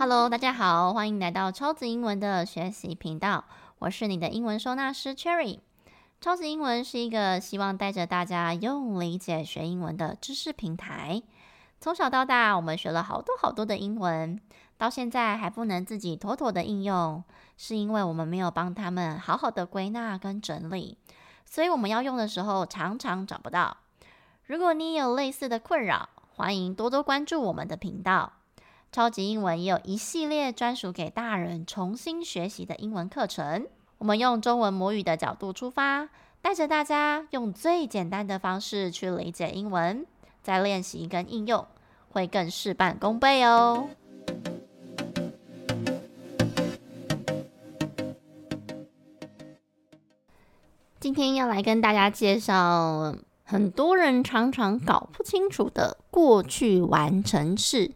Hello，大家好，欢迎来到超级英文的学习频道。我是你的英文收纳师 Cherry。超级英文是一个希望带着大家用理解学英文的知识平台。从小到大，我们学了好多好多的英文，到现在还不能自己妥妥的应用，是因为我们没有帮他们好好的归纳跟整理，所以我们要用的时候常常找不到。如果你有类似的困扰，欢迎多多关注我们的频道。超级英文也有一系列专属给大人重新学习的英文课程。我们用中文母语的角度出发，带着大家用最简单的方式去理解英文，再练习跟应用，会更事半功倍哦。今天要来跟大家介绍很多人常常搞不清楚的过去完成式。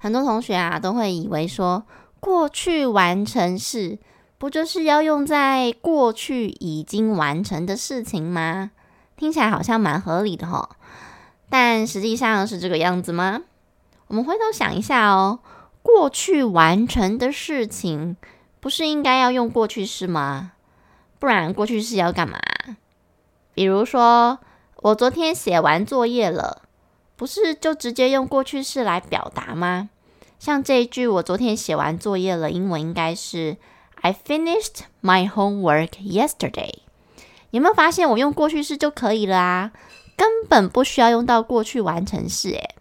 很多同学啊，都会以为说，过去完成式不就是要用在过去已经完成的事情吗？听起来好像蛮合理的齁，但实际上是这个样子吗？我们回头想一下哦，过去完成的事情不是应该要用过去式吗？不然过去式要干嘛？比如说，我昨天写完作业了。不是就直接用过去式来表达吗？像这一句，我昨天写完作业了，英文应该是 I finished my homework yesterday。有没有发现我用过去式就可以了啊？根本不需要用到过去完成式。诶，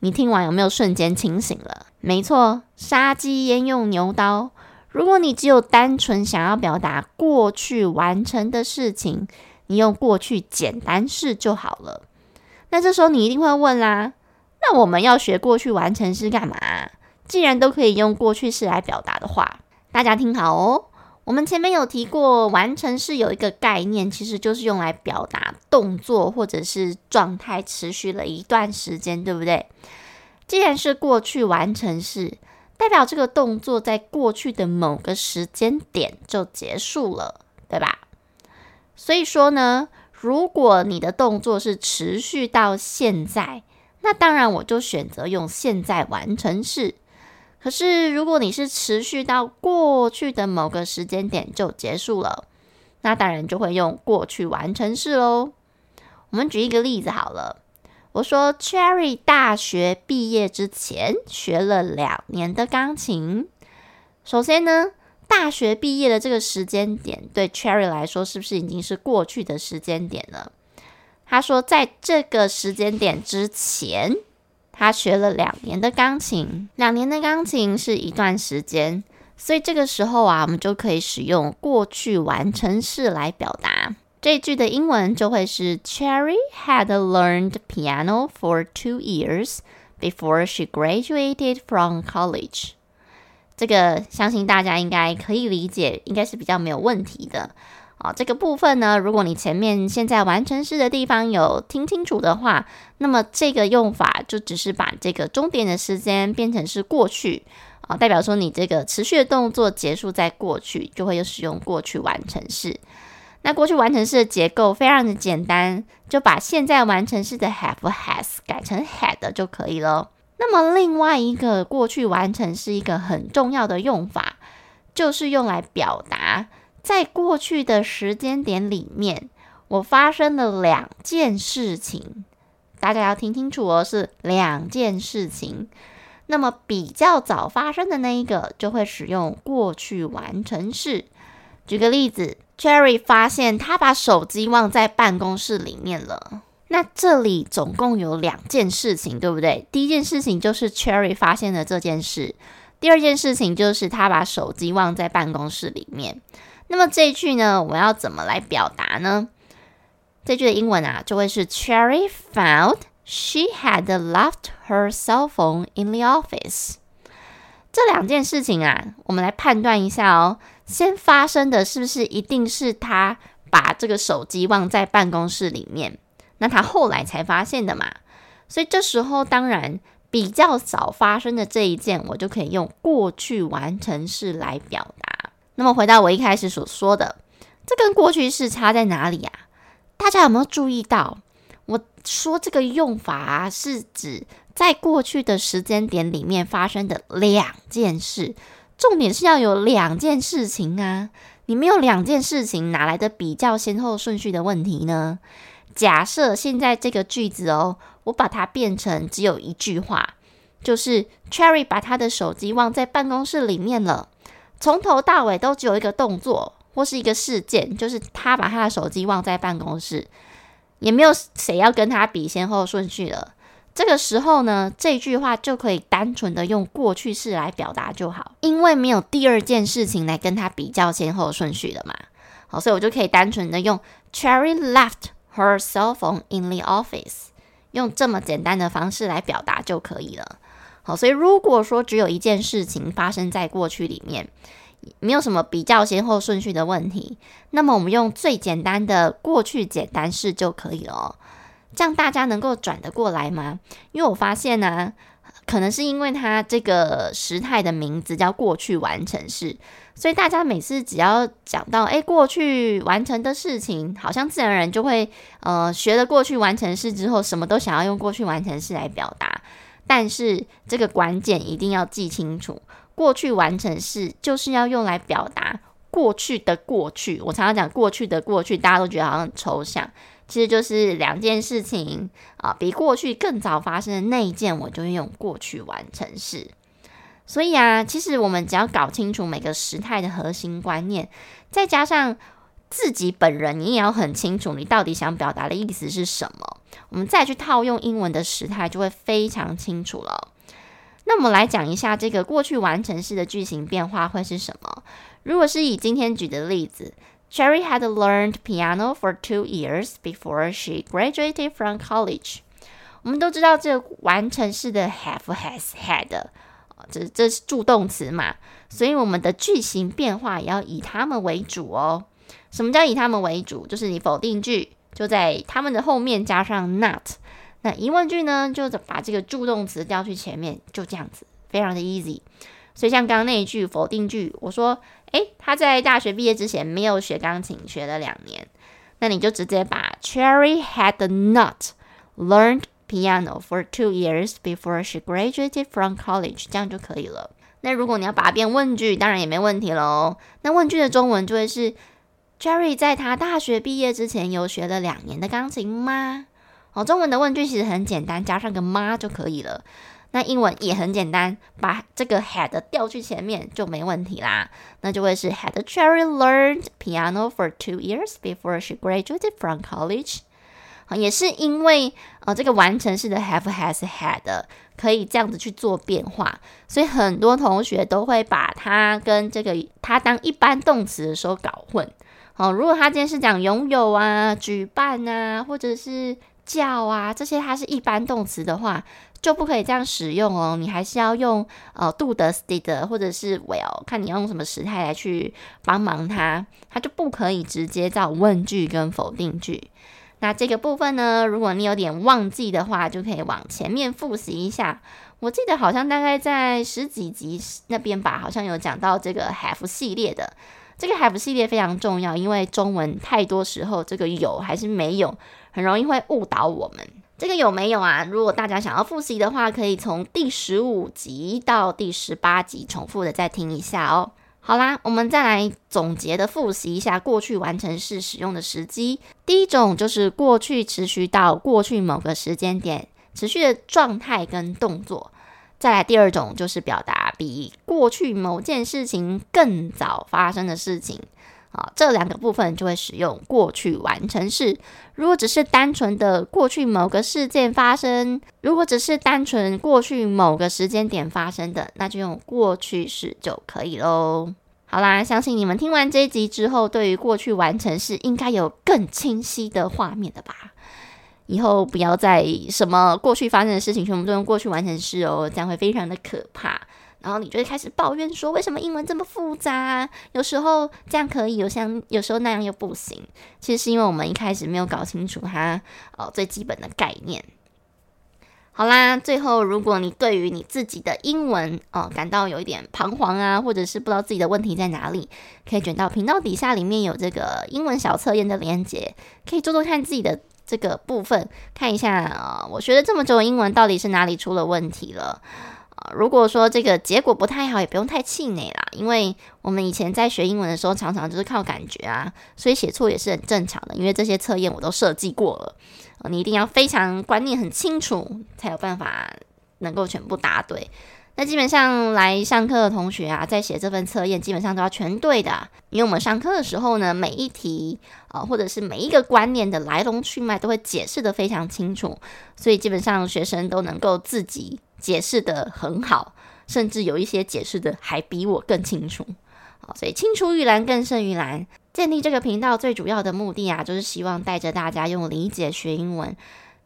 你听完有没有瞬间清醒了？没错，杀鸡焉用牛刀。如果你只有单纯想要表达过去完成的事情，你用过去简单式就好了。那这时候你一定会问啦，那我们要学过去完成式干嘛？既然都可以用过去式来表达的话，大家听好哦。我们前面有提过，完成式有一个概念，其实就是用来表达动作或者是状态持续了一段时间，对不对？既然是过去完成式，代表这个动作在过去的某个时间点就结束了，对吧？所以说呢。如果你的动作是持续到现在，那当然我就选择用现在完成式。可是如果你是持续到过去的某个时间点就结束了，那当然就会用过去完成式喽。我们举一个例子好了，我说 Cherry 大学毕业之前学了两年的钢琴。首先呢。大学毕业的这个时间点，对 Cherry 来说，是不是已经是过去的时间点了？他说，在这个时间点之前，他学了两年的钢琴。两年的钢琴是一段时间，所以这个时候啊，我们就可以使用过去完成式来表达。这句的英文就会是：Cherry had learned piano for two years before she graduated from college. 这个相信大家应该可以理解，应该是比较没有问题的啊。这个部分呢，如果你前面现在完成式的地方有听清楚的话，那么这个用法就只是把这个终点的时间变成是过去啊，代表说你这个持续的动作结束在过去，就会有使用过去完成式。那过去完成式的结构非常的简单，就把现在完成式的 have has 改成 had 就可以了。那么另外一个过去完成是一个很重要的用法，就是用来表达在过去的时间点里面，我发生了两件事情，大家要听清楚哦，是两件事情。那么比较早发生的那一个就会使用过去完成式。举个例子，Cherry 发现他把手机忘在办公室里面了。那这里总共有两件事情，对不对？第一件事情就是 Cherry 发现了这件事，第二件事情就是他把手机忘在办公室里面。那么这句呢，我要怎么来表达呢？这句的英文啊，就会是 Cherry found she had left her cell phone in the office。这两件事情啊，我们来判断一下哦。先发生的是不是一定是他把这个手机忘在办公室里面？那他后来才发现的嘛，所以这时候当然比较早发生的这一件，我就可以用过去完成式来表达。那么回到我一开始所说的，这跟过去式差在哪里啊？大家有没有注意到，我说这个用法，是指在过去的时间点里面发生的两件事，重点是要有两件事情啊。你没有两件事情，哪来的比较先后顺序的问题呢？假设现在这个句子哦，我把它变成只有一句话，就是 Cherry 把他的手机忘在办公室里面了。从头到尾都只有一个动作或是一个事件，就是他把他的手机忘在办公室，也没有谁要跟他比先后顺序了。这个时候呢，这句话就可以单纯的用过去式来表达就好，因为没有第二件事情来跟他比较先后顺序的嘛。好，所以我就可以单纯的用 Cherry left her cell phone in the office，用这么简单的方式来表达就可以了。好，所以如果说只有一件事情发生在过去里面，没有什么比较先后顺序的问题，那么我们用最简单的过去简单式就可以了哦。这样大家能够转得过来吗？因为我发现呢、啊，可能是因为它这个时态的名字叫过去完成式，所以大家每次只要讲到诶过去完成的事情，好像自然而然就会呃学了过去完成式之后，什么都想要用过去完成式来表达。但是这个关键一定要记清楚，过去完成式就是要用来表达过去的过去。我常常讲过去的过去，大家都觉得好像很抽象。其实就是两件事情啊，比过去更早发生的那一件，我就用过去完成式。所以啊，其实我们只要搞清楚每个时态的核心观念，再加上自己本人，你也要很清楚你到底想表达的意思是什么，我们再去套用英文的时态，就会非常清楚了。那我们来讲一下这个过去完成式的句型变化会是什么？如果是以今天举的例子。Cherry had learned piano for two years before she graduated from college。我们都知道这完成式的 have has had，这这是助动词嘛，所以我们的句型变化也要以他们为主哦。什么叫以他们为主？就是你否定句就在他们的后面加上 not，那疑问句呢，就把这个助动词调去前面，就这样子，非常的 easy。所以像刚刚那一句否定句，我说。诶，他在大学毕业之前没有学钢琴，学了两年。那你就直接把 Cherry had not learned piano for two years before she graduated from college，这样就可以了。那如果你要把它变问句，当然也没问题喽。那问句的中文就会是 Cherry 在他大学毕业之前有学了两年的钢琴吗？哦，中文的问句其实很简单，加上个吗就可以了。那英文也很简单，把这个 had 调去前面就没问题啦。那就会是 Had Cherry learned piano for two years before she graduated from college？也是因为呃这个完成式的 have has had 可以这样子去做变化，所以很多同学都会把它跟这个它当一般动词的时候搞混。好，如果他今天是讲拥有啊、举办啊，或者是叫啊这些，它是一般动词的话。就不可以这样使用哦，你还是要用呃 do 的 did 或者是 will，看你要用什么时态来去帮忙它，它就不可以直接造问句跟否定句。那这个部分呢，如果你有点忘记的话，就可以往前面复习一下。我记得好像大概在十几集那边吧，好像有讲到这个 have 系列的。这个 have 系列非常重要，因为中文太多时候这个有还是没有，很容易会误导我们。这个有没有啊？如果大家想要复习的话，可以从第十五集到第十八集重复的再听一下哦。好啦，我们再来总结的复习一下过去完成式使用的时机。第一种就是过去持续到过去某个时间点，持续的状态跟动作。再来第二种就是表达比过去某件事情更早发生的事情。啊，这两个部分就会使用过去完成式。如果只是单纯的过去某个事件发生，如果只是单纯过去某个时间点发生的，那就用过去式就可以喽。好啦，相信你们听完这一集之后，对于过去完成式应该有更清晰的画面了吧？以后不要再什么过去发生的事情全部都用过去完成式哦，这样会非常的可怕。然后你就会开始抱怨说，为什么英文这么复杂？有时候这样可以，有像有时候那样又不行。其实是因为我们一开始没有搞清楚它哦最基本的概念。好啦，最后如果你对于你自己的英文哦感到有一点彷徨啊，或者是不知道自己的问题在哪里，可以卷到频道底下里面有这个英文小测验的连接，可以做做看自己的这个部分，看一下啊、我学了这么久的英文，到底是哪里出了问题了？啊、如果说这个结果不太好，也不用太气馁啦，因为我们以前在学英文的时候，常常就是靠感觉啊，所以写错也是很正常的，因为这些测验我都设计过了。你一定要非常观念很清楚，才有办法能够全部答对。那基本上来上课的同学啊，在写这份测验，基本上都要全对的。因为我们上课的时候呢，每一题啊、或者是每一个观念的来龙去脉，都会解释得非常清楚，所以基本上学生都能够自己解释得很好，甚至有一些解释的还比我更清楚。好，所以青出于蓝更胜于蓝。建立这个频道最主要的目的啊，就是希望带着大家用理解学英文。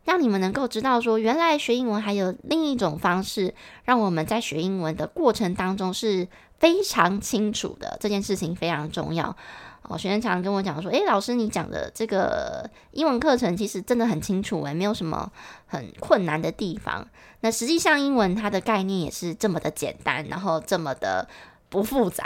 让你们能够知道说，原来学英文还有另一种方式，让我们在学英文的过程当中是非常清楚的。这件事情非常重要。哦，学生常常跟我讲说，诶，老师，你讲的这个英文课程其实真的很清楚，诶，没有什么很困难的地方。那实际上，英文它的概念也是这么的简单，然后这么的不复杂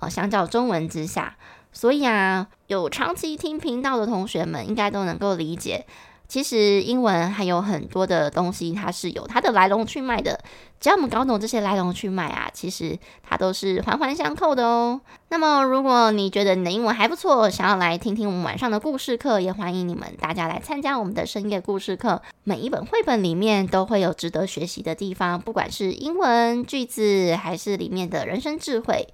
啊，相较中文之下。所以啊，有长期听频道的同学们应该都能够理解。其实英文还有很多的东西，它是有它的来龙去脉的。只要我们搞懂这些来龙去脉啊，其实它都是环环相扣的哦。那么，如果你觉得你的英文还不错，想要来听听我们晚上的故事课，也欢迎你们大家来参加我们的深夜故事课。每一本绘本里面都会有值得学习的地方，不管是英文句子，还是里面的人生智慧，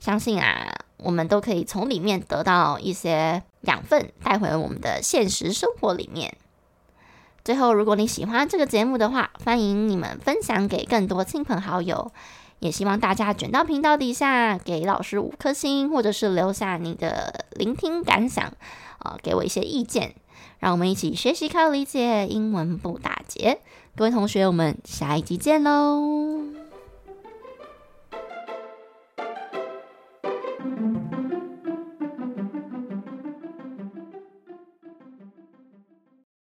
相信啊，我们都可以从里面得到一些养分，带回我们的现实生活里面。最后，如果你喜欢这个节目的话，欢迎你们分享给更多亲朋好友。也希望大家卷到频道底下给老师五颗星，或者是留下你的聆听感想，啊、给我一些意见。让我们一起学习靠理解，英文不打结。各位同学，我们下一集见喽！